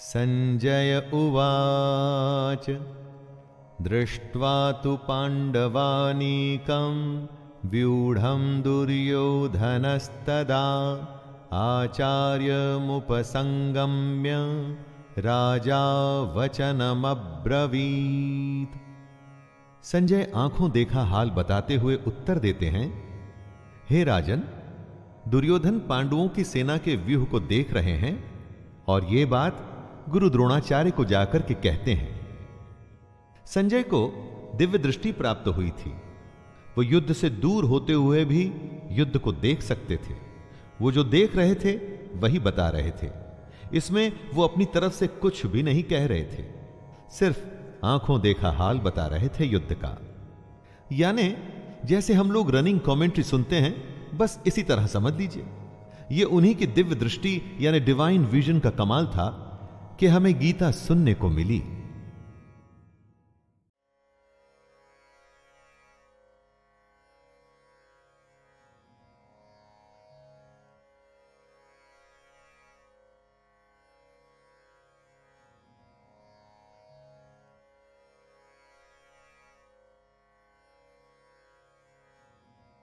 सञ्जय उवाच। दृष्ट्वा तु पाण्डवानीकं व्यूढं दुर्योधनस्तदा। आचार्यमुपसङ्गम्य राजा वचनमब्रवीत्। संजय आँखों देखा हाल बताते हुए उत्तर देते हैं, हे राजन, दुर्योधन पांडवों की सेना के व्यूह को देख रहे हैं, और ये बात गुरु द्रोणाचार्य को जाकर के कहते हैं, संजय को दिव्य दृष्टि प्राप्त हुई थी। वो युद्ध से दूर होते हुए भी युद्ध को देख सकते थे। वो जो देख रहे थे, वही बता रहे थे। इसमें वो अपनी तरफ़ से कुछ भी नहीं कह रहे थे। सिर्फ़ आँखों देखा हाल बता रहे थे युद्ध का। यानी, जैसे हम लोग रनिंग कमेंट्री सुनते हैं, बस इसी तरह समझ लीजिए। यह उन्हीं की दिव्य दृष्टि, यानी डिवाइन विजन का कमाल था कि हमें गीता सुनने को मिली।